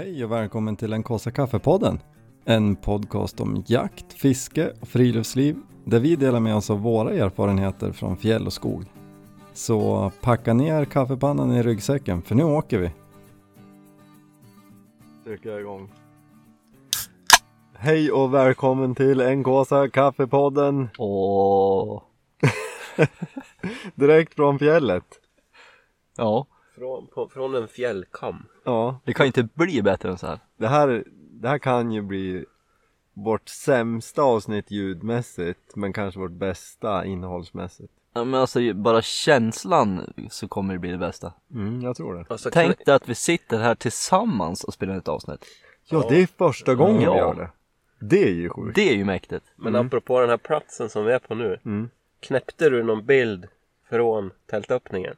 Hej och välkommen till en Kåsa Kaffepodden. En podcast om jakt, fiske och friluftsliv där vi delar med oss av våra erfarenheter från fjäll och skog. Så packa ner kaffepannan i ryggsäcken för nu åker vi. Trycker jag igång. Hej och välkommen till en Kaffepodden Åh, direkt från fjället. ja. Från, på, från en fjällkam. Ja, Det kan ju inte bli bättre än så här. det här, det här kan ju bli vårt sämsta avsnitt ljudmässigt men kanske vårt bästa innehållsmässigt. Ja, men alltså bara känslan så kommer det bli det bästa. Mm, jag tror det. Alltså, Tänk dig att vi sitter här tillsammans och spelar ett avsnitt. Ja, det är första gången Ja. vi gör det. Det är ju sjukt. Det är ju mäktigt. Men apropå den här platsen som vi är på nu. Mm. Knäppte du någon bild från tältöppningen?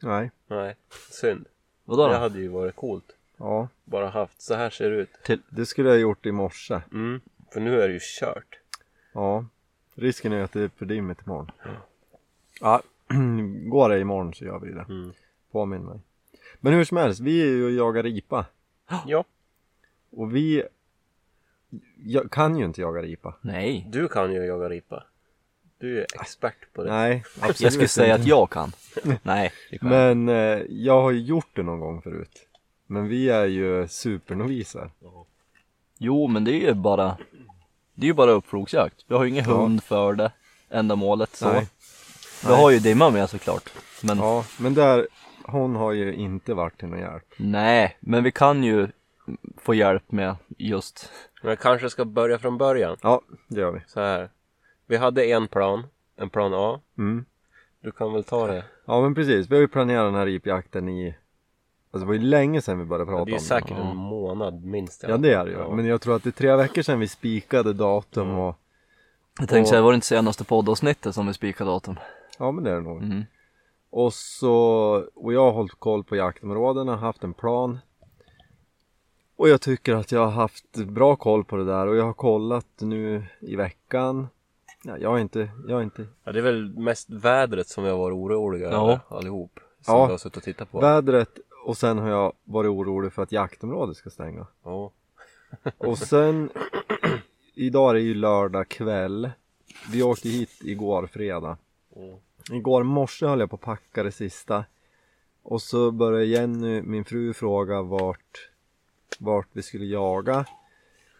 Nej, Nej, synd. Vadå Det hade ju varit coolt. ja, Bara haft, så här ser det ut. det skulle jag ha gjort i morse. Mm. För nu är det ju kört. Ja, risken är att det är för dimmigt imorgon. Ja, går det imorgon så gör vi det. Mm. Påminn mig. Men hur som helst, vi är ju och jagar ripa. Ja, Och vi jag kan ju inte jaga ripa. Nej. du kan ju jaga ripa. Du är expert på det. Nej, absolut Jag skulle säga att jag kan. Nej, det kan jag. Men eh, jag har ju gjort det någon gång förut. Men vi är ju supernoviser. Jo, men det är ju bara Det är ju bara uppflogsjakt. Vi har ju ingen Ja. hund för det ändamålet så. Nej. Vi har ju Dimma med såklart. Men Ja, men där, hon har ju inte varit till någon hjälp. nej, men vi kan ju få hjälp med just Men jag kanske ska börja från början. Ja, det gör vi. Så här. Vi hade en plan. En plan A. Mm. Du kan väl ta det. Ja men precis, vi har ju planerat den här ripjakten i Alltså det var ju länge sedan vi började prata Det är ju om säkert den. en månad minst. Ja det är det ju, Ja. men jag tror att det är tre veckor sedan vi spikade datum och Jag tänkte Och- säga, var det inte senaste poddavsnittet som vi spikade datum? Ja men det är det nog. Mm. Och så, och jag har hållit koll på jaktområdena, haft en plan. Och jag tycker att jag har haft bra koll på det där och jag har kollat nu i veckan. Ja, jag har inte, jag har inte, Ja, det är väl mest vädret som vi har varit oroliga Ja. över allihop. Som Ja. vi har suttit och tittat på. vädret och sen har jag varit orolig för att jaktområdet ska stänga. Ja. Och sen Idag är det ju lördag kväll Vi åkte hit igår fredag Mm. Igår morse höll jag på att packa det sista Och så började Jenny, min fru, fråga vart Vart vi skulle jaga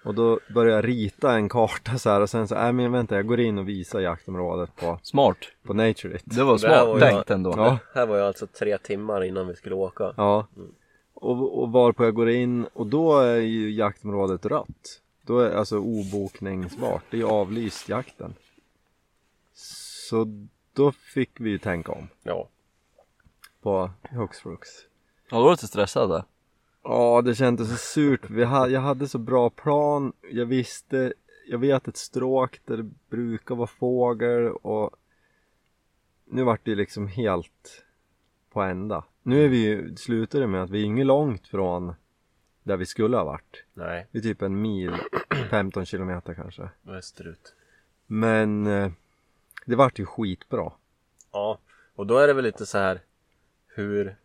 Och då började jag rita en karta så här och sen så, nej men vänta jag går in och visar jaktområdet på, Smart. på Naturit Det var smart tänkt ändå. Ja. Det här var ju alltså tre timmar innan vi skulle åka. Ja och, och varpå jag går in och då är ju jaktområdet rött Då är alltså obokningsbart, det är ju avlyst jakten Så då fick vi ju tänka om Ja. på hux flux Ja, då var du lite stressad där. Ja, det kändes så surt. Vi ha, jag hade så bra plan. Jag visste, jag vet ett stråk där det brukar vara fågel och nu vart det liksom helt på ända. Nu är vi ju, slutar det med att vi är inget långt från där vi skulle ha varit. Nej, Vi är typ en mil, 15 kilometer kanske. västerut. Men eh, det vart ju skitbra. Ja, och då är det väl lite så här hur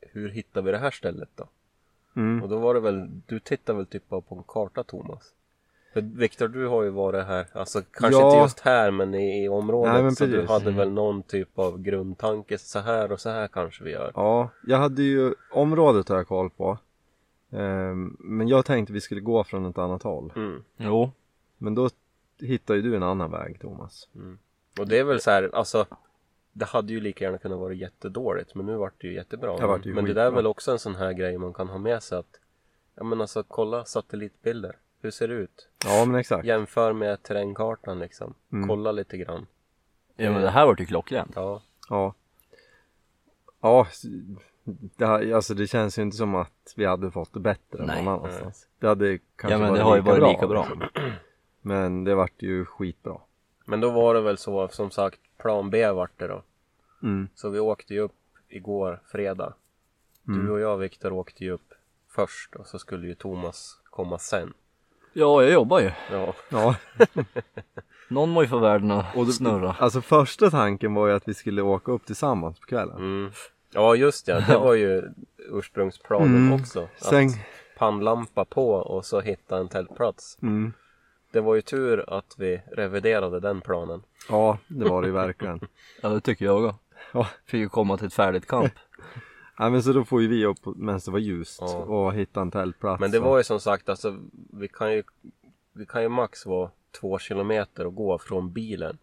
hur hittar vi det här stället då? Mm. Och då var det väl, du tittar väl typ bara på en karta Thomas? För Viktor du har ju varit här, alltså kanske Ja. inte just här men i, i området Nej, men så du hade väl någon typ av grundtanke, så här och så här kanske vi gör. Ja, jag hade ju, området har jag koll på. Ehm, men jag tänkte vi skulle gå från ett annat håll. Mm. Jo. Men då hittar ju du en annan väg Thomas. Och det är väl så här, alltså det hade ju lika gärna kunnat vara jättedåligt men nu vart det ju jättebra. Det vart ju men det där är väl också en sån här grej man kan ha med sig att Ja men alltså kolla satellitbilder. Hur ser det ut? Ja men exakt. Jämför med terrängkartan liksom. Mm. Kolla lite grann. Ja men det här vart ju klockrent. Ja. Ja. Ja, det, här, alltså det känns ju inte som att vi hade fått det bättre Nej. någon annanstans. Det hade kanske Ja men varit det har ju varit bra, lika bra. liksom. Men det vart ju skitbra. Men då var det väl så som sagt plan B vart det då. Mm. Så vi åkte ju upp igår fredag. Mm. Du och jag Viktor åkte ju upp först och så skulle ju Thomas komma sen. Ja, jag jobbar ju. Ja. Ja, Någon må ju få världen att och snurra. alltså första tanken var ju att vi skulle åka upp tillsammans på kvällen. Mm. Ja just ja, det var ju ursprungsplanen Mm. också. Att Sen, pannlampa på och så hitta en tältplats. mm, Det var ju tur att vi reviderade den planen. ja det var det ju verkligen. Ja det tycker jag också. Ja. Fick ju komma till ett färdigt kamp. Ja men så då får ju vi upp medan det var ljust Ja. och hitta en tältplats. Men det var ju som sagt alltså vi kan ju Vi kan ju max vara två kilometer och gå från bilen.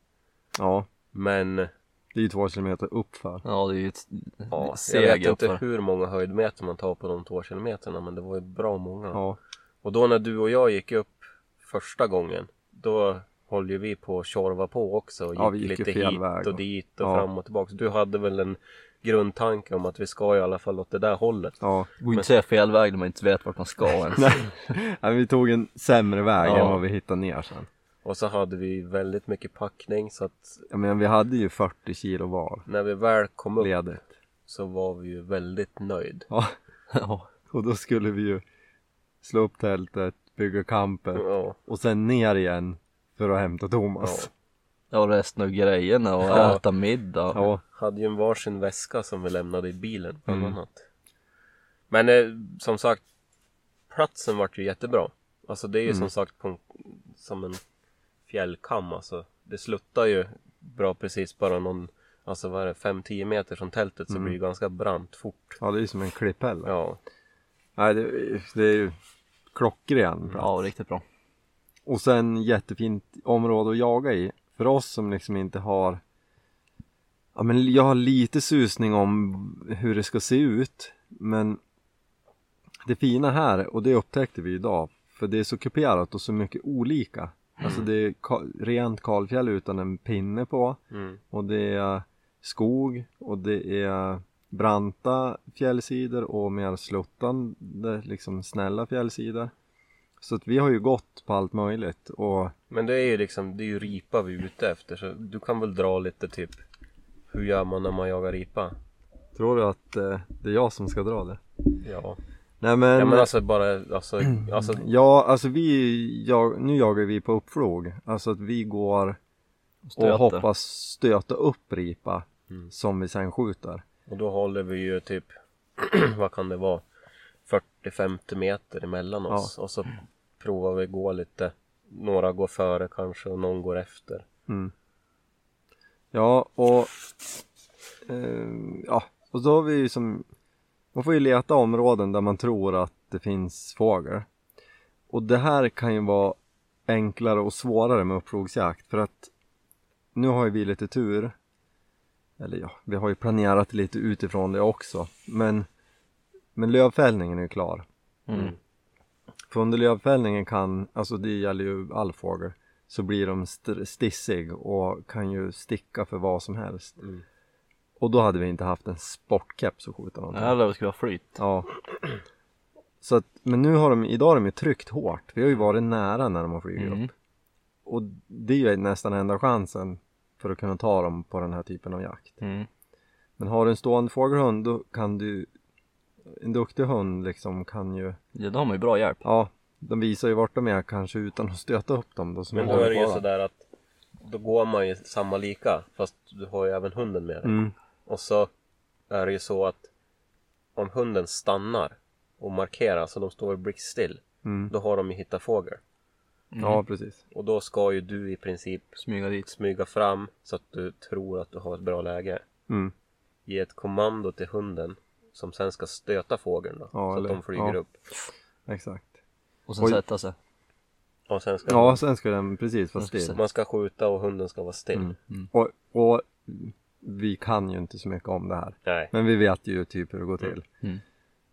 Ja, Men det är ju två kilometer uppför. Ja det är ju ett ja, jag vet seg inte uppför. hur många höjdmeter man tar på de två kilometerna men det var ju bra många. Ja, Och då när du och jag gick upp första gången Då höll ju vi på att tjorva på också och gick, Ja, vi gick lite hit väg och och- dit och ja. fram och tillbaks. Du hade väl en grundtanke om att vi ska i alla fall åt det där hållet. ja. Går inte säga fel väg när man inte vet vart man ska ens. Nej, Nej, vi tog en sämre väg Ja. än vad vi hittade ner sen. Och så hade vi väldigt mycket packning så att Jag menar vi hade ju 40 kilo var när vi väl kom upp ledigt. så var vi ju väldigt nöjd. Ja, Ja. och då skulle vi ju slå upp tältet, bygga camper Ja, och sen ner igen för att hämta Thomas. Ja och resten av grejerna och Ja. äta middag. Ja, hade ju en varsin väska som vi lämnade i bilen bland Mm. annat. Men eh, som sagt platsen vart ju jättebra. Alltså det är ju Mm. som sagt på en, som en fjällkam alltså. Det sluttar ju bra precis bara någon Alltså vad är det, 5-10 meter från tältet så Mm. blir det ganska brant fort. ja det är ju som en klipphäll. Ja, Nej, det, det är ju klockren plats. Ja riktigt bra. Och sen jättefint område att jaga i. För oss som liksom inte har Ja men jag har lite susning om hur det ska se ut Men Det fina här, och det upptäckte vi idag För det är så kuperat och så mycket olika Alltså det är rent kalfjäll utan en pinne på mm. Och det är skog och det är branta fjällsidor och mer sluttande, liksom snälla fjällsidor. Så att vi har ju gått på allt möjligt och Men det är ju liksom, det är ju ripa vi är ute efter så du kan väl dra lite typ Hur gör man när man jagar ripa? tror du att eh, det är jag som ska dra det? Ja, Nej men, ja men alltså bara, alltså, alltså ja alltså vi, jag, nu jagar vi på uppflog. Alltså att vi går och Stöter. hoppas stöta upp ripa Mm. som vi sen skjuter. Och då håller vi ju typ, vad kan det vara, 40-50 meter emellan oss. Och så provar vi gå lite, några går före kanske och någon går efter. Mm. Ja, och eh, ja, och så har vi ju som man får ju leta områden där man tror att det finns fågel. Och det här kan ju vara enklare och svårare med uppflogsjakt för att nu har ju vi lite tur. Eller ja, vi har ju planerat lite utifrån det också. Men, men lövfällningen är ju klar. Mm. Lövfällningen kan, alltså det gäller ju all fågel, så blir de st- stissig och kan ju sticka för vad som helst. Mm. Och då hade vi inte haft en sportkeps att skjuta någonting. Eller det ska vara flyt. Ja. Så att, men nu har de, idag har de ju tryckt hårt. Vi har ju varit nära när de har flugit Mm. upp. Och det är ju nästan enda chansen för att kunna ta dem på den här typen av jakt. Mm. Men har du en stående fågelhund då kan du, en duktig hund liksom kan ju, Ja då har ju bra hjälp. ja, de visar ju vart de är kanske utan att stöta upp dem då som Men en då är det ju sådär att då går man ju samma lika fast du har ju även hunden med dig. Mm, Och så är det ju så att om hunden stannar och markerar så de står blickstill mm. då har de ju hittat fågel. Ja, precis. Och då ska ju du i princip Smyga dit. smyga fram så att du tror att du har ett bra läge. Mm. Ge ett kommando till hunden som sen ska stöta fågeln då, Ja, så att eller- de flyger ja. upp. Exakt. Och sen Oj. sätta sig. Och sen ska Ja, sen ska den precis vara Den still. man ska skjuta och hunden ska vara still. Mm. Och, och vi kan ju inte så mycket om det här. Nej. Men vi vet ju typ hur det går till. Mm.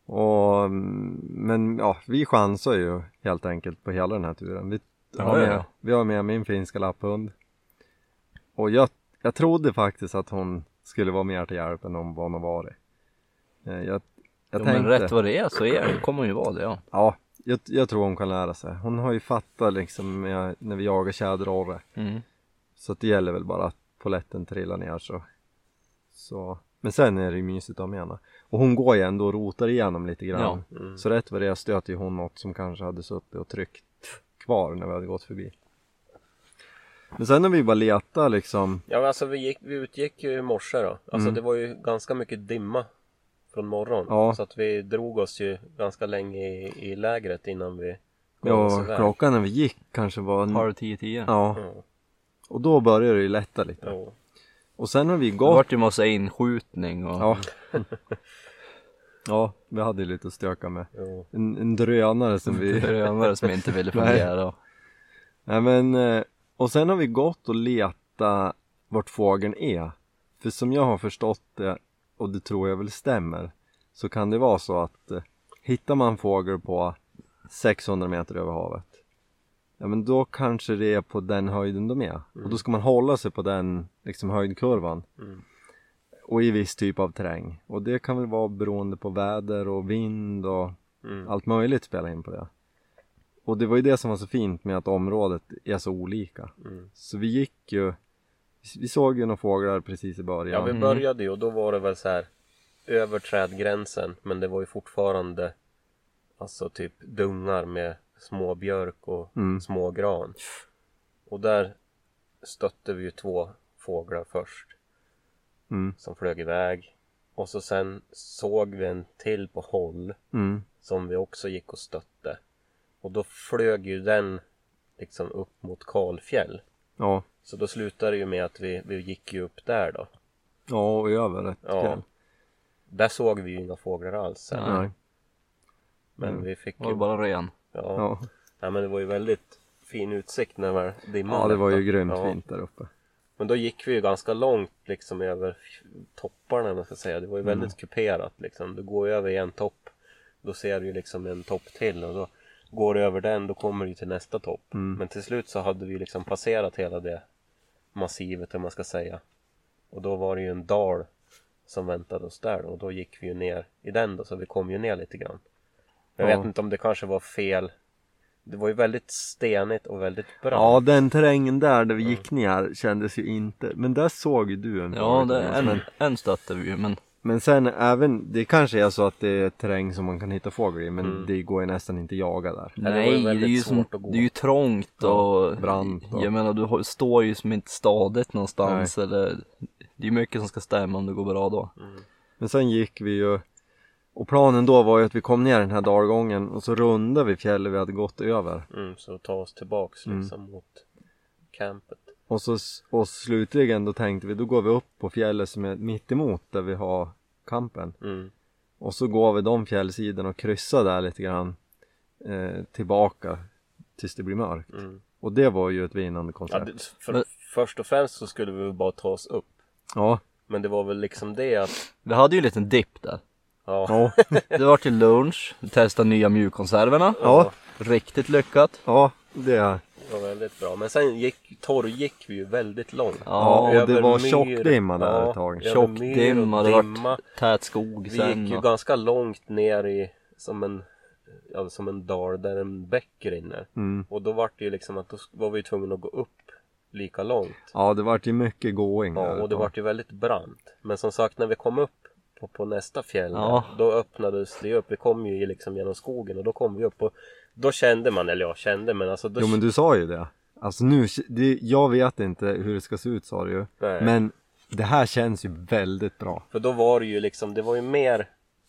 Och, mm, men ja, vi chansar ju helt enkelt på hela den här turen. Vi, Ja, har, med, ja. vi har med min finska lapphund. Och jag, jag trodde faktiskt att hon skulle vara mer till hjälp än hon hon har varit. Eh, Jag, jag Jo, tänkte, men rätt vad det är så är det, kommer hon ju vara det ja. ja, jag, jag tror hon kan lära sig. Hon har ju fattat liksom när vi jagar tjäderorre. Mm. Så att det gäller väl bara att poletten trillar ner så. så. Men sen är det ju mysigt med henne. Och hon går ju ändå och rotar igenom lite grann. Mm. Så rätt vad det är stöter ju hon något som kanske hade suttit och tryckt kvar när vi hade gått förbi. Men sen när vi bara letar liksom. Ja men alltså vi, gick, vi utgick ju i morse då. Alltså Mm. det var ju ganska mycket dimma från morgon. Ja. Så att vi drog oss ju ganska länge i, i lägret innan vi gav oss Ja, iväg. klockan när vi gick kanske var... Halv tio, tio. Ja, Ja. och då började det ju lätta lite. Ja. Och sen har vi Det gått... vart ju massa inskjutning och Ja. ja, vi hade ju lite att stöka med. Ja. En, en drönare som vi... drönare som inte ville fungera. och- Nej men, eh, och sen har vi gått och letat vart fågeln är. För som jag har förstått det, och det tror jag väl stämmer, så kan det vara så att eh, hittar man fågel på 600 meter över havet, ja men då kanske det är på den höjden de är. Och då ska man hålla sig på den liksom höjdkurvan. Mm. Och i viss typ av terräng. Och det kan väl vara beroende på väder och vind och Mm. allt möjligt spelar in på det. Och det var ju det som var så fint med att området är så olika. Mm. Så vi gick ju, vi såg ju några fåglar precis i Ja, början. vi började ju och då var det väl så här över trädgränsen men det var ju fortfarande alltså typ dungar med små björk och Mm. små gran. Och där stötte vi ju två fåglar först Mm, som flög iväg. Och så sen såg vi en till på håll mm, som vi också gick och stötte. Och då flög ju den liksom upp mot Kalfjäll. Ja, Så då slutade det ju med att vi, vi gick ju upp där då. ja och över ett Ja. kväll. Där såg vi ju inga fåglar alls sen. Nej. Men Mm. vi fick Det var ju... bara ren. Ja. Ja. ja. men det var ju väldigt fin utsikt när väl dimman ja, det var ju grymt Ja. fint där uppe. Men då gick vi ju ganska långt liksom över topparna man ska säga. Det var ju Mm. väldigt kuperat liksom. Du går över en topp. Då ser du ju liksom en topp till och då går du över den då kommer du till nästa topp. Mm. Men till slut så hade vi liksom passerat hela det massivet om man ska säga. Och då var det ju en dal som väntade oss där och då gick vi ju ner i den då så vi kom ju ner lite grann. Jag Ja. vet inte om det kanske var fel. Det var ju väldigt stenigt och väldigt bra. Ja, den terrängen där, där vi gick ner kändes ju inte, men där såg ju du en Ja, det, Thomas. en, en stötte vi ju men men sen även, det kanske är så att det är terräng som man kan hitta fågel i, men Mm. det går ju nästan inte att jaga där. nej, det, är ju som, svårt att gå. det är ju trångt Ja, och brant och- Jag menar du står ju som inte stadigt någonstans eller Det är ju mycket som ska stämma om det går bra då. Men sen gick vi ju och planen då var ju att vi kom ner den här dalgången och så rundade vi fjället vi hade gått över. Mm, så ta oss tillbaks Mm. liksom mot campet. Och så och slutligen då tänkte vi då går vi upp på fjället som är mitt emot där vi har kampen. Mm. Och så går vi de fjällsidorna och kryssar där lite grann eh, tillbaka tills det blir mörkt. Mm. Och det var ju ett vinnande Ja, koncept. det, för, Men- Först och främst så skulle vi väl bara ta oss upp. Ja, Men det var väl liksom det att Vi hade ju en liten dipp där. Ja, ja, Det var till lunch, vi testade nya mjukkonserverna. ja, Riktigt lyckat. ja, det det var väldigt bra. Men sen gick, torrgick vi ju väldigt långt. Ja, och det var myr- tjockdimma där ja, ett tag. över Tjock myr och dimma, det vart dimma. tät skog Vi sen. gick ju och- ganska långt ner i som en, ja, som en dal där en bäck rinner. mm. Och då var det ju liksom att då var vi tvungna att gå upp lika långt. Ja, det vart ju mycket going Ja, och det var tag. ju väldigt brant. Men som sagt när vi kom upp på, på nästa fjäll Ja. då öppnades det upp. Vi kom ju liksom genom skogen och då kom vi upp och då kände man, eller jag kände men alltså då Jo men du sa ju det. Alltså nu, det, jag vet inte hur det ska se ut sa du ju. Nej. Men det här känns ju väldigt bra. För då var det ju liksom, det var ju mer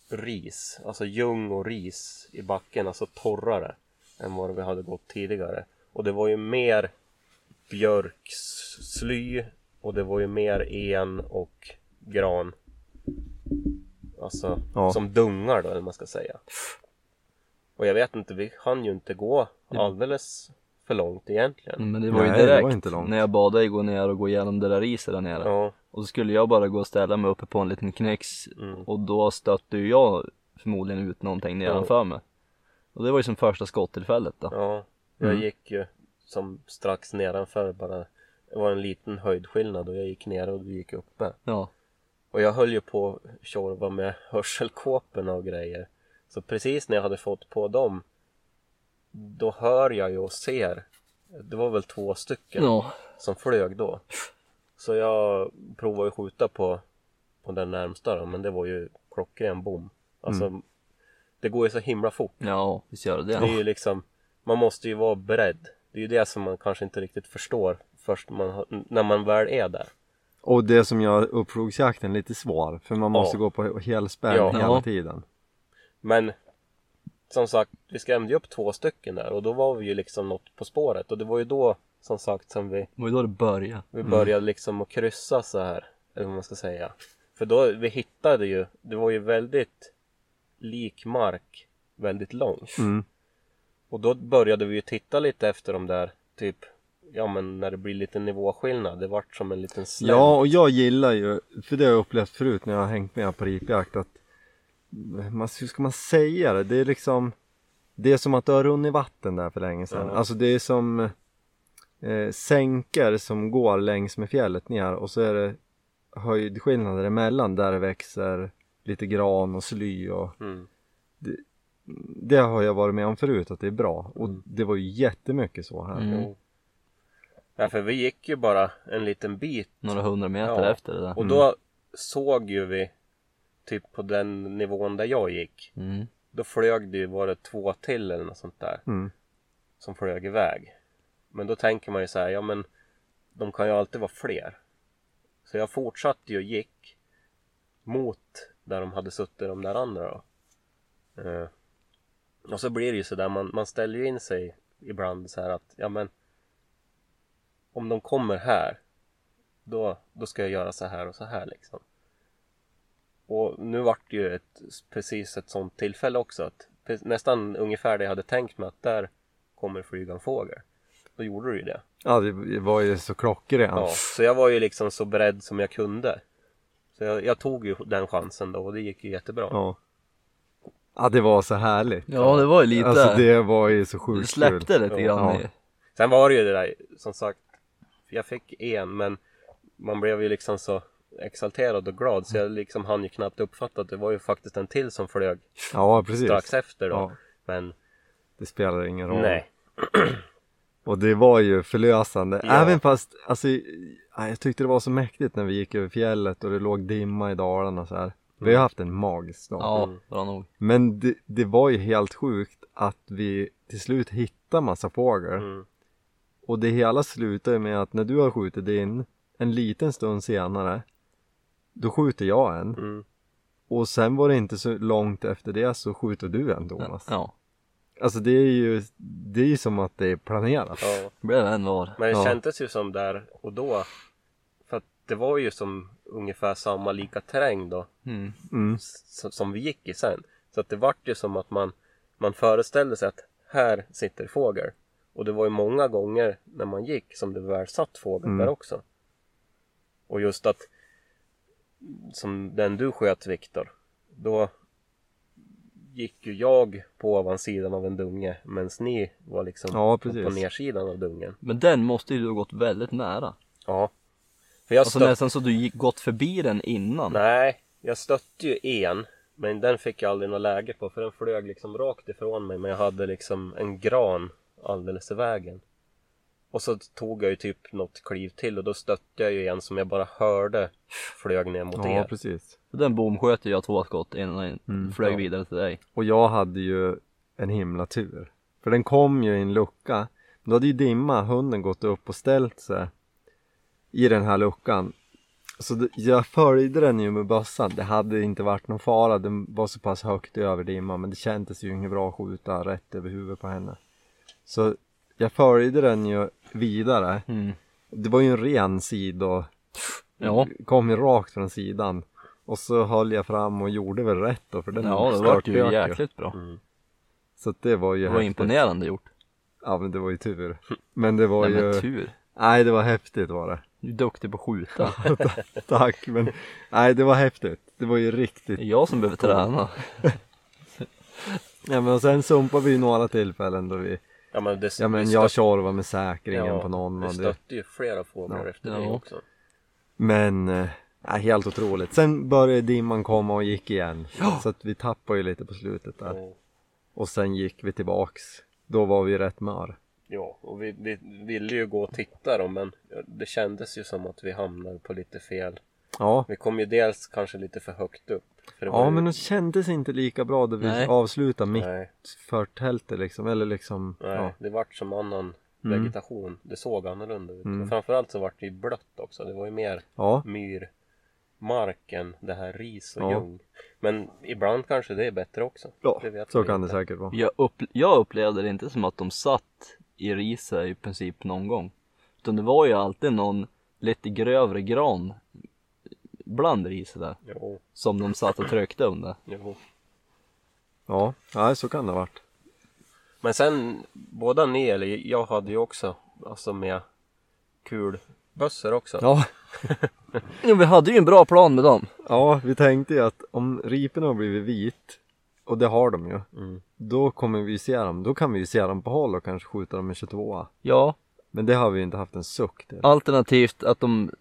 ris, alltså ljung och ris i backen, alltså torrare än vad vi hade gått tidigare. Och det var ju mer björksly och det var ju mer en och gran. Alltså Ja. som dungar då, eller man ska säga. Och jag vet inte, vi hann ju inte gå alldeles för långt egentligen. Men det var ju Nej, det direkt var inte långt. när jag bad dig gå ner och gå igenom det där riset där nere. Ja, Och så skulle jag bara gå och ställa mig uppe på en liten knäcks Mm. och då stötte ju jag förmodligen ut någonting nedanför mig. Och det var ju som första skottillfället då. ja. Jag Mm. gick ju som strax nedanför bara. Det var en liten höjdskillnad och jag gick ner och du gick uppe. Ja. Och jag höll ju på att tjorva med hörselkåporna och grejer. Så precis när jag hade fått på dem Då hör jag ju och ser Det var väl två stycken Ja. som flög då Så jag provade att skjuta på På den närmsta då, men det var ju klockren bom Alltså Det går ju så himla fort Ja, visst gör det Det är ju liksom Man måste ju vara beredd Det är ju det som man kanske inte riktigt förstår Först man, när man väl är där Och det som gör uppflogsjakten lite svår för man måste Ja. gå på helspänn Ja. hela Ja. tiden. Men som sagt, vi skrämde ju upp två stycken där och då var vi ju liksom något på spåret och det var ju då som sagt som vi, Det var ju då det började. vi började liksom att kryssa så här eller vad man ska säga. För då, vi hittade ju, det var ju väldigt lik mark väldigt långt. Mm. Och då började vi ju titta lite efter de där typ Ja men när det blir lite nivåskillnad, det vart som en liten slänt. Ja och jag gillar ju, för det har jag upplevt förut när jag har hängt med på ripjakt att man, hur ska man säga det? Det är liksom Det är som att det har runnit vatten där för länge sedan. Ja. Alltså det är som eh, sänkor som går längs med fjället ner och så är det höjdskillnader emellan där det växer lite gran och sly och Mm. det har jag varit med om förut att det är bra och Mm. det var ju jättemycket så här. Mm. Ja för vi gick ju bara en liten bit Några hundra meter Ja. efter det där. och då såg ju vi typ på den nivån där jag gick Mm. Då flög det ju, var det två till eller något sånt där Mm. som flög iväg. Men då tänker man ju så här, ja men de kan ju alltid vara fler. Så jag fortsatte ju och gick mot där de hade suttit de där andra då. Eh, och så blir det ju så där, man, man ställer ju in sig ibland så här att, ja men om de kommer här då, då ska jag göra så här och så här liksom. Och nu vart det ju ett, precis ett sånt tillfälle också att nästan ungefär det jag hade tänkt mig att där kommer flyga en fågel. Då gjorde du ju det. Ja det var ju så klockrent. Ja, så jag var ju liksom så beredd som jag kunde. Så jag, jag tog ju den chansen då och det gick ju jättebra. Ja. Ja det var så härligt. Ja det var ju lite, Alltså det var ju så du sjukt släppte lite grann Ja. Sen var det ju det där som sagt. Jag fick en men man blev ju liksom så exalterad och glad så jag liksom hann ju knappt uppfatta att det var ju faktiskt en till som flög Ja precis. strax efter då. Ja, Men det spelar ingen roll. nej. Och det var ju förlösande. Ja. Även fast, alltså, ja, jag tyckte det var så mäktigt när vi gick över fjället och det låg dimma i Dalarna så här. Vi har ju haft en magisk dag. Ja, Mm. bra nog. Men det, det var ju helt sjukt att vi till slut hittade massa fågel. Mm. Och det hela slutar med att när du har skjutit din, en liten stund senare, då skjuter jag en. Mm. Och sen var det inte så långt efter det så skjuter du en Thomas. Ja, Alltså det är ju, det är ju som att det är planerat. Ja. det blev en var. Men det Ja. kändes ju som där och då. För att det var ju som ungefär samma lika terräng då. Mm. Mm. s- Som vi gick i sen. Så att det vart ju som att man, man föreställde sig att här sitter fågel. Och det var ju många gånger när man gick som det väl satt fågel Mm. där också. Och just att som den du sköt Viktor. Då gick ju jag på ovansidan av en dunge medan ni var liksom Ja, på, nersidan av dungen. Men den måste ju du ha gått väldigt nära. Ja. För jag Alltså stött... nästan så du gick, gått förbi den innan. Nej, jag stötte ju en. Men den fick jag aldrig något läge på för den flög liksom rakt ifrån mig. Men jag hade liksom en gran alldeles i vägen. Och så tog jag ju typ något kliv till och då stötte jag ju en som jag bara hörde flög ner mot Ja, er. precis. För den bom sköt ju jag två skott innan den Mm, flög ja. vidare till dig. Och jag hade ju en himla tur. För den kom ju i en lucka. Då hade ju Dimma, hunden, gått upp och ställt sig i den här luckan. Så jag följde den ju med bössan. Det hade inte varit någon fara. Den var så pass högt över Dimma. Men det kändes ju inget bra att skjuta rätt över huvudet på henne. Så jag följde den ju vidare. Mm. Det var ju en ren sido. Ja. Kom ju rakt från sidan. Och så höll jag fram och gjorde väl rätt då för den Ja, det var ju jäkligt bra. Mm. Så att det var ju Det var häftigt. imponerande gjort. Ja men det var ju tur. Men det var Nej men ju, tur. nej det var häftigt var det. Du är duktig på att skjuta. Tack men, nej det var häftigt. Det var ju riktigt. Det är jag som behöver träna. Ja men och sen sumpade vi ju några tillfällen då vi, Ja men, det, ja men jag tjorvade med säkringen ja, på någon det, stötte ju flera fåglar Ja. efter det Ja. också. Men, ja, helt otroligt. Sen började dimman komma och gick igen. Så att vi tappade ju lite på slutet där. Ja. Och sen gick vi tillbaks. Då var vi rätt mör. Ja, och vi, vi ville ju gå och titta då men det kändes ju som att vi hamnade på lite fel. Ja, Vi kom ju dels kanske lite för högt upp. För det ja ju, men det kändes inte lika bra då vi Nej. avslutade mitt Nej, för tältet liksom. Eller liksom, nej ja. det vart som annan vegetation. Det såg annorlunda ut. Mm. Och framförallt så vart det ju blött också. Det var ju mer Ja, än det här ris och Ja. ljung. Men ibland kanske det är bättre också. ja det vet så kan det inte. säkert vara. Jag, upp, jag upplevde det inte som att de satt i riset i princip någon gång. Utan det var ju alltid någon lite grövre gran bland riset där. Jo, Som de satt och tryckte under. jo. Ja, nej så kan det ha varit. Men sen båda ni eller jag hade ju också alltså med kulbössor också. Ja, Jo, vi hade ju en bra plan med dem. ja, vi tänkte ju att om riporna har blivit vit, och det har de ju, Mm. då kommer vi se dem, då kan vi ju se dem på håll och kanske skjuta dem med 22 Ja, Men det har vi ju inte haft en suck till. alternativt att de,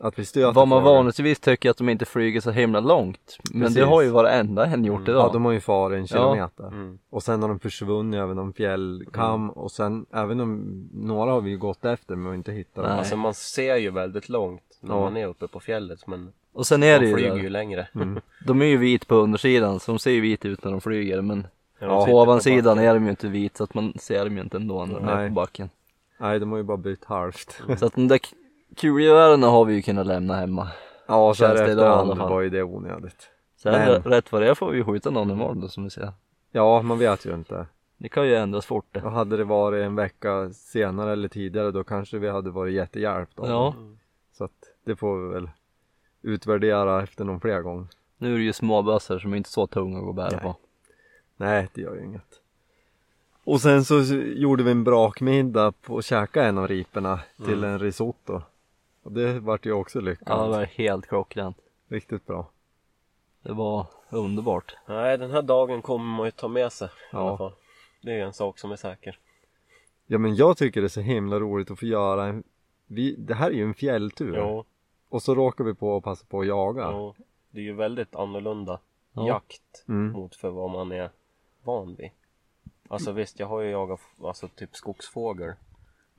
Att vi stöter vad man vanligtvis tycker att de inte flyger så himla långt. Men Precis. det har ju varenda en gjort Mm. idag. Ja, de har ju farit en kilometer. Mm. Och sen har de försvunnit över någon fjällkam och sen, även om några har vi ju gått efter men inte hittat dem. Alltså man ser ju väldigt långt när Ja. man är uppe på fjället men Och sen är det de ju, flyger där. ju längre. Mm. de är ju vit på undersidan så de ser ju vit ut när de flyger men Ja, på ovansidan är de ju inte vit så att man ser dem ju inte ändå när de är Nej. på backen. Nej, de har ju bara bytt halvt. Så att de där k- kulgevären har vi ju kunnat lämna hemma. Ja, så Känns här det idag i alla efterhand fall. var ju det onödigt. Sen Men- rä- rätt vad det är får vi ju skjuta någon imorgon då som vi ser. Ja, man vet ju inte. Det kan ju ändras fort det. Och hade det varit en vecka senare eller tidigare då kanske vi hade varit jättehjälpta av Ja. Så att det får vi väl utvärdera efter någon fler gång. nu är det ju småbössor som är inte så tunga att gå och bära Nej. på. Nej, det gör ju inget. Och sen så gjorde vi en brakmiddag på och käka en av riporna till en risotto. Och det vart ju också lyckat. Ja, det var helt klockrent. Riktigt bra. Det var underbart. Nej den här dagen kommer man ju ta med sig i Ja. alla fall. Det är en sak som är säker. Ja men jag tycker det är så himla roligt att få göra en vi, Det här är ju en fjälltur Jo, och så råkar vi på att passa på att jaga. jo. Det är ju väldigt annorlunda Ja. jakt Mm. mot för vad man är van vid. Alltså visst, jag har ju jagat alltså typ skogsfågel.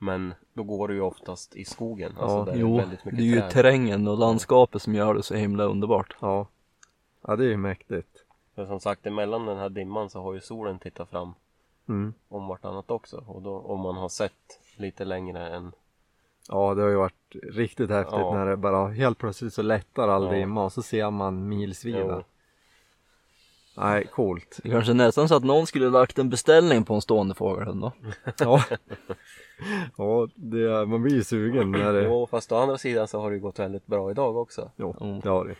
Men då går du ju oftast i skogen. Alltså Ja, där det Jo, är det väldigt är mycket ju träd. terrängen och landskapet som gör det så himla underbart. Ja. Ja det är ju mäktigt. För som sagt, emellan den här dimman så har ju solen tittat fram Mm. om vartannat också. Och då om man har sett lite längre än Ja det har ju varit riktigt häftigt Ja. när det bara helt plötsligt så lättar all Ja. dimma och så ser man milsvida. Nej, coolt. Det kanske är nästan så att någon skulle lagt en beställning på en stående fågelhund då. Ja, ja det, man blir ju sugen när det... Jo, fast å andra sidan så har det ju gått väldigt bra idag också. Jo, Mm. det har det.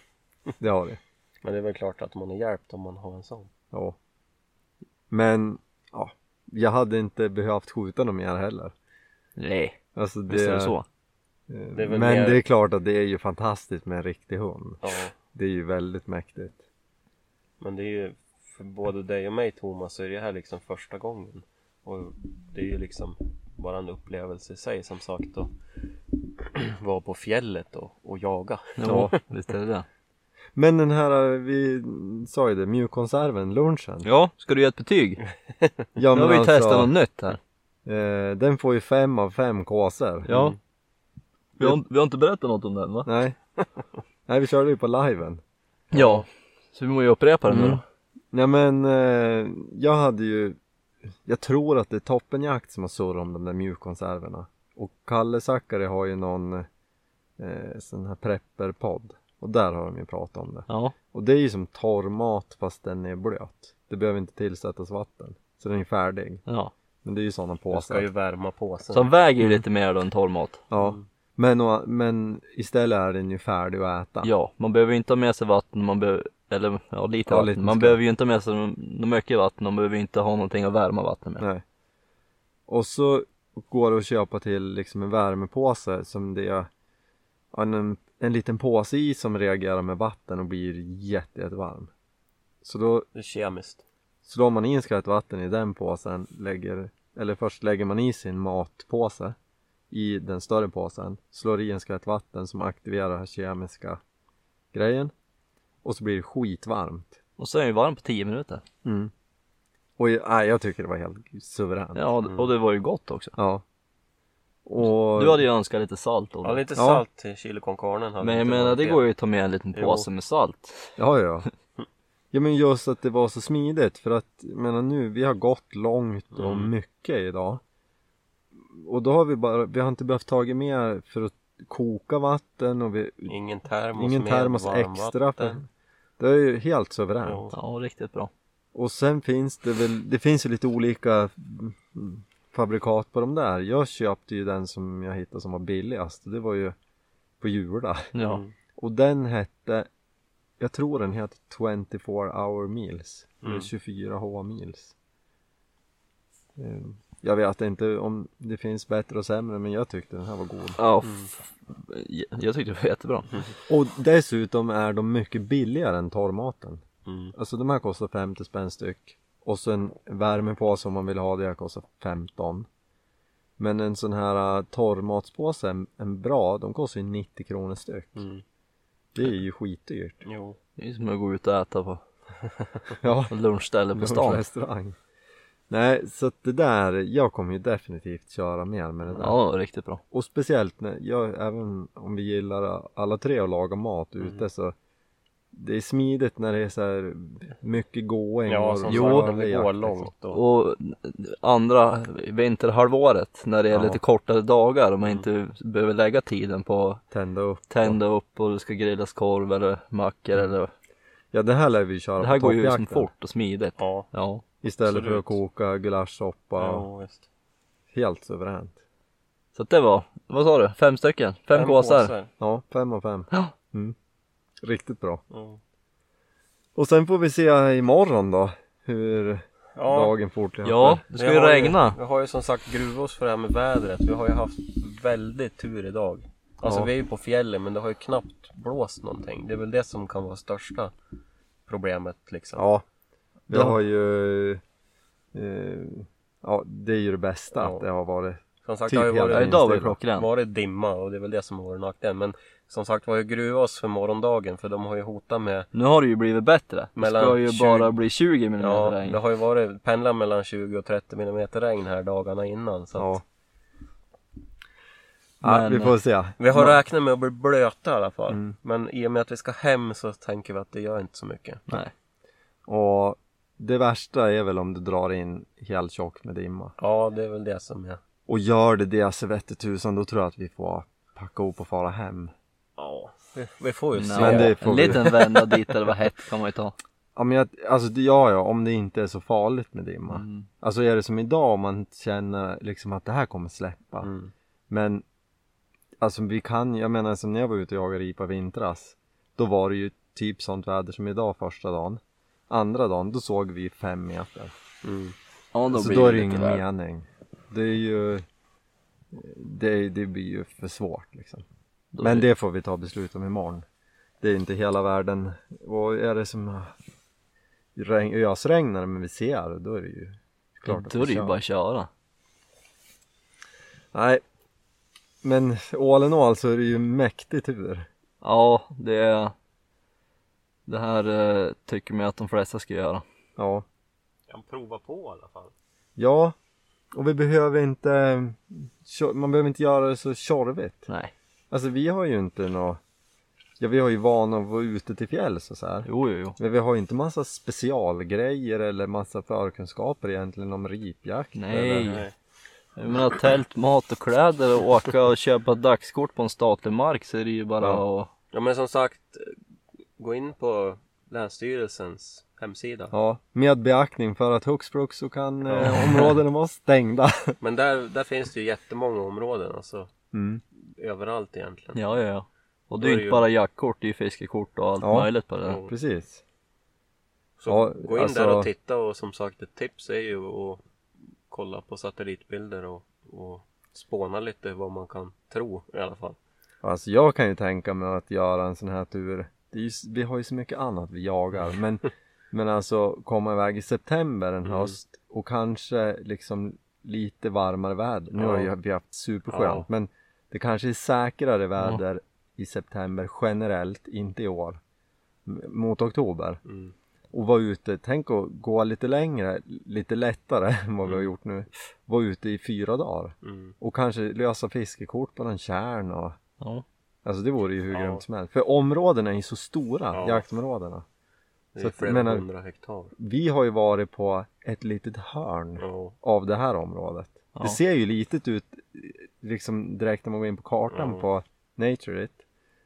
Det har det. Men det är väl klart att man är hjälpt om man har en sån. Ja. Men, ja. Jag hade inte behövt skjuta någon mer heller. Nej, Alltså det, visst är det så. eh, Det är men mer- det är klart att det är ju fantastiskt med en riktig hund. Ja, Det är ju väldigt mäktigt. men det är ju för både dig och mig Thomas så är det här liksom första gången. Och det är ju liksom bara en upplevelse i sig som sagt att vara på fjället och, och jaga. Ja, visst är det det. Men den här, vi sa ju det, mjukkonserven, lunchen. Ja, ska du ge ett betyg? Ja, Nu har vi testat något nytt här. eh, den får ju fem av fem kåsor. Ja. Vi har, vi har inte berättat något om den va? Nej. Nej, vi körde ju på liven. Ja. Så vi måste ju upprepa den nu Mm. då. Nej men, eh, jag hade ju, jag tror att det är Toppenjakt som har surrat om de där mjukkonserverna. Och Kalle Zackari har ju någon eh, sån här prepperpodd. Och där har de ju pratat om det. Ja. Och det är ju som torr mat fast den är blöt. Det behöver inte tillsättas vatten. Så den är färdig. Ja. Men det är ju sådana Jag ska påsar. ju värma påsen. Så han väger ju lite mer då än torr mat. Ja. Men, å- men istället är den ju färdig att äta. Ja, man behöver ju inte ha med sig vatten, man behöver, eller ja lite Ja, vatten. lite man ska- behöver ju inte ha med sig något mycket vatten, man behöver ju inte ha någonting att värma vatten med. Nej. Och så går det att köpa till liksom en värmepåse som det är en, en liten påse i som reagerar med vatten och blir jätte, jättevarm. Så då Det är kemiskt. slår man in skallt vatten i den påsen, lägger, eller först lägger man i sin matpåse i den större påsen, slår i en skvätt vatten som aktiverar den här kemiska grejen och så blir det skitvarmt. Och så är den ju varm på 10 minuter. Mm. Och jag- nej, jag tycker det var helt suveränt. Ja, och det var ju gott också. Ja. Och... Du hade ju önskat lite salt då. Ja, lite Ja. salt till chili con carnen hade Men jag inte menar varit det går ju att ta med en liten Jo. påse med salt. Ja, ja. Ja men just att det var så smidigt för att, jag menar nu, vi har gått långt och Mm. mycket idag. Och då har vi bara, vi har inte behövt tagit mer för att koka vatten och vi, Ingen termos ingen med termos extra för, det är ju helt suveränt. Ja. Ja, riktigt bra. Och sen finns det väl, det finns ju lite olika mm, fabrikat på de där. Jag köpte ju den som jag hittade som var billigast. Det var ju på Jula. Ja. Mm. Och den hette, jag tror den heter 24 hour meals. Eller Mm. 24 H meals. Eh, Jag vet inte om det finns bättre och sämre men jag tyckte den här var god. Ja, Mm. jag tyckte det var jättebra. Och dessutom är de mycket billigare än torrmaten. Mm. Alltså de här kostar 50 spänn styck. Och så en värmepåse om man vill ha det kostar 15. Men en sån här uh, torrmatspåse, en, en bra, de kostar ju 90 kronor styck. Mm. Det är ju skitdyrt. Jo. Det är som att gå ut och äta på Ja, lunchställe på stan. Nej, så att det där, jag kommer ju definitivt köra mer med det där. Ja, riktigt bra. Och speciellt när, jag, även om vi gillar alla tre att laga mat Mm. ute så det är smidigt när det är så här mycket gåing Ja, och som Jo, när vi går liksom. långt och... Och andra vinterhalvåret när det är Ja. lite kortare dagar och man Mm. inte behöver lägga tiden på Tända upp. tända upp och det ska grillas korv eller mackor eller Ja det här lär vi köra Det här på går ju som toppjakten. fort och smidigt. Ja. Ja, Istället för Absolut. att koka gulaschsoppa. Ja, visst. Helt suveränt. så det var, vad sa du? Fem stycken? Fem, påsar? Ja, fem av fem. Ja. Mm. Riktigt bra. Ja. Och sen får vi se imorgon då hur Ja, dagen fortlöper. Ja, det ska vi ju regna. vi har ju som sagt gruvat oss för det här med vädret. Vi har ju haft väldigt tur idag. Alltså Ja. vi är ju på fjällen men det har ju knappt blåst någonting. Det är väl det som kan vara största problemet liksom. Ja. Vi Ja. har ju eh, Ja det är ju det bästa Ja. att det har varit Som sagt Typ har ju Ja, varit, idag var det klockrent. varit dimma och det är väl det som har varit nackdelen. Men som sagt vi har ju gruvat oss för morgondagen för de har ju hotat med Nu har det ju blivit bättre. Det ska ju 20 bara bli 20 mm Ja, regn. det har ju varit pendlat mellan 20 och 30 millimeter regn här dagarna innan så Ja. att ja, Men- vi får se. Vi har räknat med att bli blöta i alla fall. Mm. Men i och med att vi ska hem så tänker vi att det gör inte så mycket. Nej. Och det värsta är väl om du drar in helt tjockt med dimma. Ja, det är väl det som är. Och gör det det så vette tusan då tror jag att vi får packa ihop och fara hem. Ja, vi, vi får ju se. Men det får En vi- liten vända dit det var hett kan man ju ta. Ja men jag, alltså ja ja om det inte är så farligt med dimma. Mm. Alltså är det som idag om man känner liksom att det här kommer släppa. Mm. Men alltså vi kan jag menar som när jag var ute och jagade ripa vintras. Då var det ju typ sånt väder som idag första dagen. Andra dagen då såg vi fem meter. Mm. Ja, då så blir då är det ingen väl. mening. Det är ju det, det blir ju för svårt liksom. Då Men blir- det får vi ta beslut om imorgon. Det är inte hela världen. Och är det som regn, ösregnar men vi ser då är det ju klart att Då är det ju bara att köra. Nej. Men all in all så är det ju mäktig tur. Ja, det är Det här eh, tycker man att de flesta ska göra. Ja. Kan prova på i alla fall. Ja. Och vi behöver inte tjo- Man behöver inte göra det så tjorvigt. Nej. Alltså vi har ju inte nå Ja vi har ju vana att vara ute till fjälls och så här. Jo, jo, jo. Men vi har ju inte massa specialgrejer eller massa förkunskaper egentligen om ripjakt. Nej. Eller, Jag menar tält, mat och kläder och åka och köpa dagskort på en statlig mark så är det ju bara Ja. att Ja men som sagt, gå in på Länsstyrelsens hemsida. ja, med beaktning för att hux flux så kan eh, områdena vara stängda. Men där, där finns det ju jättemånga områden alltså. Mm. Överallt egentligen. Ja, ja, ja. Och det är är ju inte ju- bara jaktkort, det är ju fiskekort och allt Ja. möjligt på det. Ja. Precis. Så Ja, gå in alltså- där och titta och som sagt ett tips är ju att kolla på satellitbilder och, och spåna lite vad man kan tro i alla fall. Alltså jag kan ju tänka mig att göra en sån här tur. Ju, vi har ju så mycket annat vi jagar men Men alltså komma iväg i september en Mm. höst och kanske liksom lite varmare väder. Nu Ja. har ju vi haft superskönt Ja. men det kanske är säkrare väder i september generellt, inte i år. Mot oktober. Mm. Och vara ute, tänk att gå lite längre, lite lättare än vad vi har gjort nu. Vara ute i fyra dagar. Mm. Och kanske lösa fiskekort på någon kärn och Ja. Alltså det vore ju hur Ja. grymt som helst. För områdena är ju så stora, Ja. jaktområdena. Det Så är att, flera menar- hundra hektar. Vi har ju varit på ett litet hörn Ja. av det här området. Ja. Det ser ju litet ut liksom direkt när man går in på kartan Ja. på Naturit.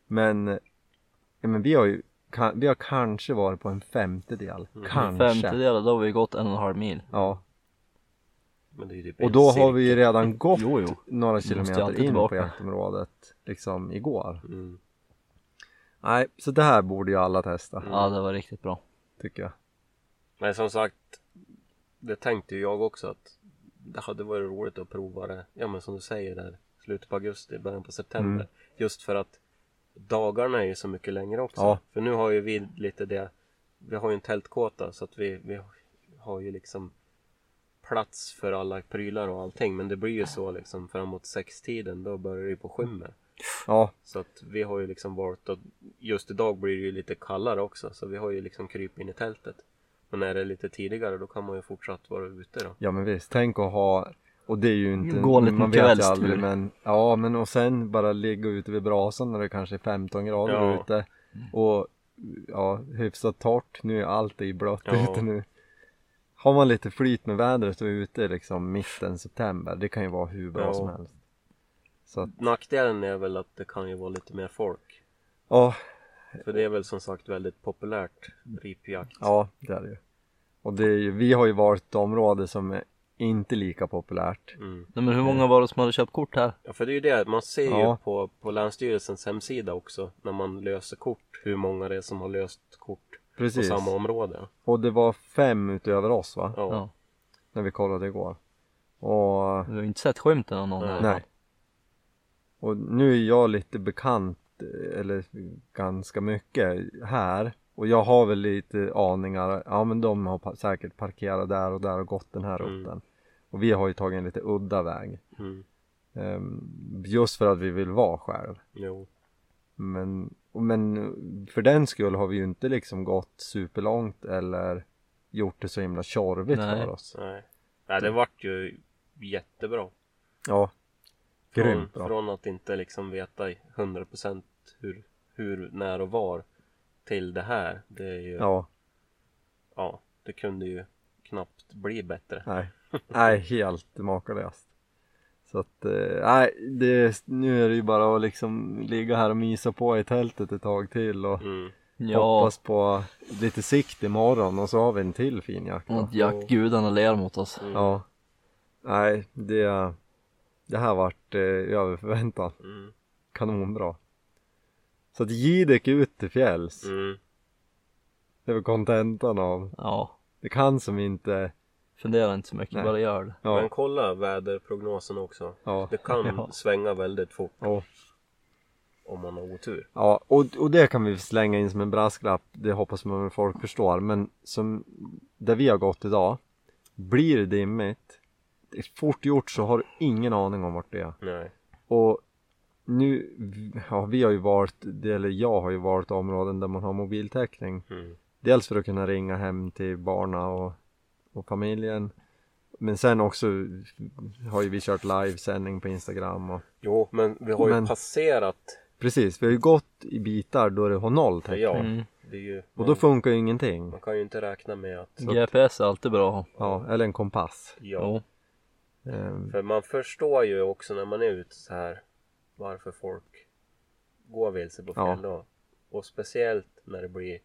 Men, ja, men vi har ju, vi har kanske varit på en femtedel. Mm. Kanske. Femtedel, då har vi gått en och en halv mil. Ja, Men det är ju typ och då har vi ju redan gått Jo, jo. några kilometer in på tillbaka. jaktområdet liksom igår. Mm. Nej, så det här borde ju alla testa, Ja, det var riktigt bra. tycker jag. Men som sagt, det tänkte ju jag också att det hade varit roligt att prova det. Ja men som du säger där, slutet på augusti, början på september. Mm. Just för att dagarna är ju så mycket längre också. Ja. För nu har ju vi lite det, vi har ju en tältkåta så att vi, vi har ju liksom plats för alla prylar och allting. Men det blir ju så liksom framåt sextiden, då börjar det ju på skymmer. Ja, Så att vi har ju liksom valt att just idag blir det ju lite kallare också så vi har ju liksom kryp in i tältet. Men är det lite tidigare då kan man ju fortsatt vara ute då. ja men visst, tänk att ha och det är ju inte, Gå en liten man vet ju aldrig men Ja men och sen bara ligga ute vid brasan när det kanske är 15 grader Ja. ute Och ja, hyfsat torrt, nu är allt i blött Ja. ute nu Har man lite flyt med vädret och är ute liksom mitten september, det kan ju vara hur bra Ja. som helst Så att, Nackdelen är väl att det kan ju vara lite mer folk. ja, För det är väl som sagt väldigt populärt ripjakt. ja det är det ju Och det är ju, vi har ju varit område som är inte lika populärt Mm. Nej, men hur många var det som hade köpt kort här? Ja för det är ju det, man ser Ja. ju på, på Länsstyrelsens hemsida också när man löser kort hur många det är som har löst kort Precis, på samma område. och det var fem utöver oss va? Ja. Ja. När vi kollade igår Och Du har inte sett skymten av någon Nej. Nej. Och nu är jag lite bekant, eh, eller ganska mycket här. Och jag har väl lite aningar, ja men de har säkert parkerat där och där och gått den här Mm. rutten. Och vi har ju tagit en lite udda väg. Mm. Ehm, just för att vi vill vara själv. Jo. Men, men för den skull har vi ju inte liksom gått superlångt eller gjort det så himla tjorvigt Nej. för oss. Nej. Nej det vart ju jättebra. Ja, Från, grymt bra. från att inte liksom veta i 100% hur, hur, när och var till det här. Det är ju, ja. Ja, det kunde ju knappt bli bättre. Nej, nej helt makalöst. Så att, eh, nej, det, nu är det ju bara att liksom ligga här och mysa på i tältet ett tag till och Mm. Ja, hoppas på lite sikt imorgon och så har vi en till fin jakt att jaktgudarna ler mot oss. Mm. Ja, nej, det, det här vart eh, över förväntan. Mm. Kanonbra. Så att Jidek ut till fjälls, Mm. det är väl kontentan av, Ja, det kan som inte, fundera inte så mycket, Nej. bara gör det. Men ja, kolla väderprognosen också. ja, Det kan Ja. svänga väldigt fort ja. om man har otur. Ja, och, och det kan vi slänga in som en brasklapp, det hoppas man att folk förstår, men som där vi har gått idag, blir det dimmigt, det är fort gjort så har du ingen aning om vart det är. Nej. Och nu, ja vi har ju varit, eller jag har ju varit områden där man har mobiltäckning, Mm. dels för att kunna ringa hem till barna och, och familjen, men sen också har ju vi kört livesändning på Instagram och Jo, men vi har ju Men- passerat. precis, vi har ju gått i bitar då det har noll täckning. Ja, Mm. Och Man, då funkar ju ingenting. man kan ju inte räkna med att. GPS är alltid bra. Ja, eller en kompass. Ja. Ehm, För man förstår ju också när man är ute så här varför folk går vilse på Ja. fjäll då. Och speciellt när det blir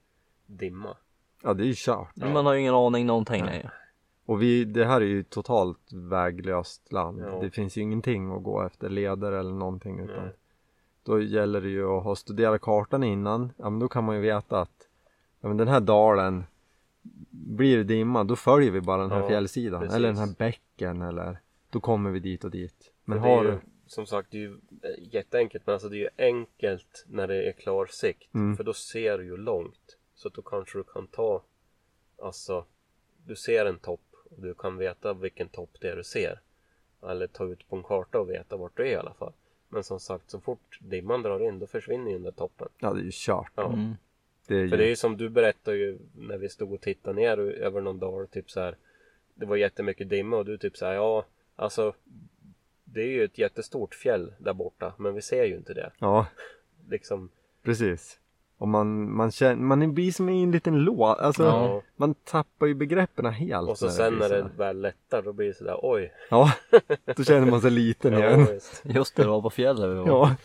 dimma. Ja, det är ju kört. Men Man har ju ingen aning någonting längre. Och vi, det här är ju totalt väglöst land. Ja. Det finns ju ingenting att gå efter leder eller någonting utan Nej. då gäller det ju att ha studerat kartan innan. Ja, men då kan man ju veta att ja, men den här dalen blir det dimma, då följer vi bara den här Ja, fjällsidan precis. eller den här bäcken eller då kommer vi dit och dit. Men är har ju, du, som sagt det är ju eh, jätteenkelt men alltså det är ju enkelt när det är klar sikt. Mm. För då ser du ju långt. Så att då kanske du kan ta alltså du ser en topp och du kan veta vilken topp det är du ser. Eller ta ut på en karta och veta vart du är i alla fall. Men som sagt så fort dimman drar in då försvinner ju den där toppen. ja det är ju kört. Ja. Mm. Det är ju, För det är ju som du berättade ju när vi stod och tittade ner över någon dag typ så här. Det var jättemycket dimma och du typ så här, ja alltså det är ju ett jättestort fjäll där borta men vi ser ju inte det. ja Liksom, precis. Och man, man känner, man blir som i en liten låt, alltså Ja. man tappar ju begreppen helt Och så sen när det väl lättar då blir det sådär oj. Ja, då känner man sig liten igen. Ja, visst. Just det, det var på fjället vi var. Ja.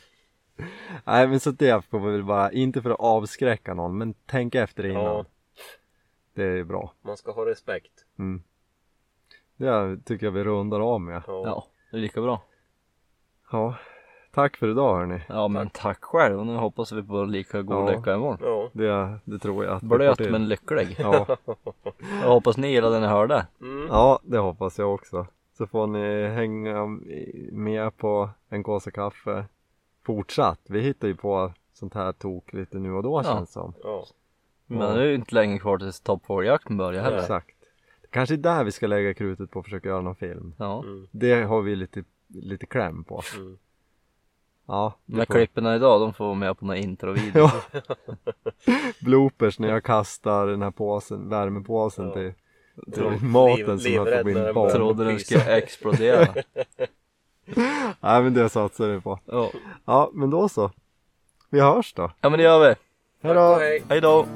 Nej men så det får vi väl bara, inte för att avskräcka någon, men tänk efter innan. Ja. Det är bra. Man ska ha respekt. Mm. Det tycker jag vi rundar av med. Ja. Ja, det är lika bra. Ja. Tack för idag hörni. Ja men tack själv och nu hoppas vi på lika god Ja. lycka imorgon. ja. Det, det tror jag att Blöt men lycklig. Ja. Jag hoppas ni gillade det ni hörde. Mm. ja, det hoppas jag också. Så får ni hänga med på en kåsa kaffe fortsatt. Vi hittar ju på sånt här tok lite nu och då Ja. känns som. ja. Men det är ju inte länge kvar tills toppfågeljakten börjar heller. Exakt. Kanske är där vi ska lägga krutet på att försöka göra någon film. Ja. Mm. Det har vi lite, lite kläm på. Mm. Ja, det Men får- klipporna idag de får vara med på några introvideo. Ja. Bloopers när jag kastar den här påsen, värmepåsen Ja. till, till maten som jag när min den barn. Trodde den skulle explodera. Nej men det satsar vi på. Ja. Ja men då så. Vi hörs då. ja men det gör vi. Hejdå! Hej då!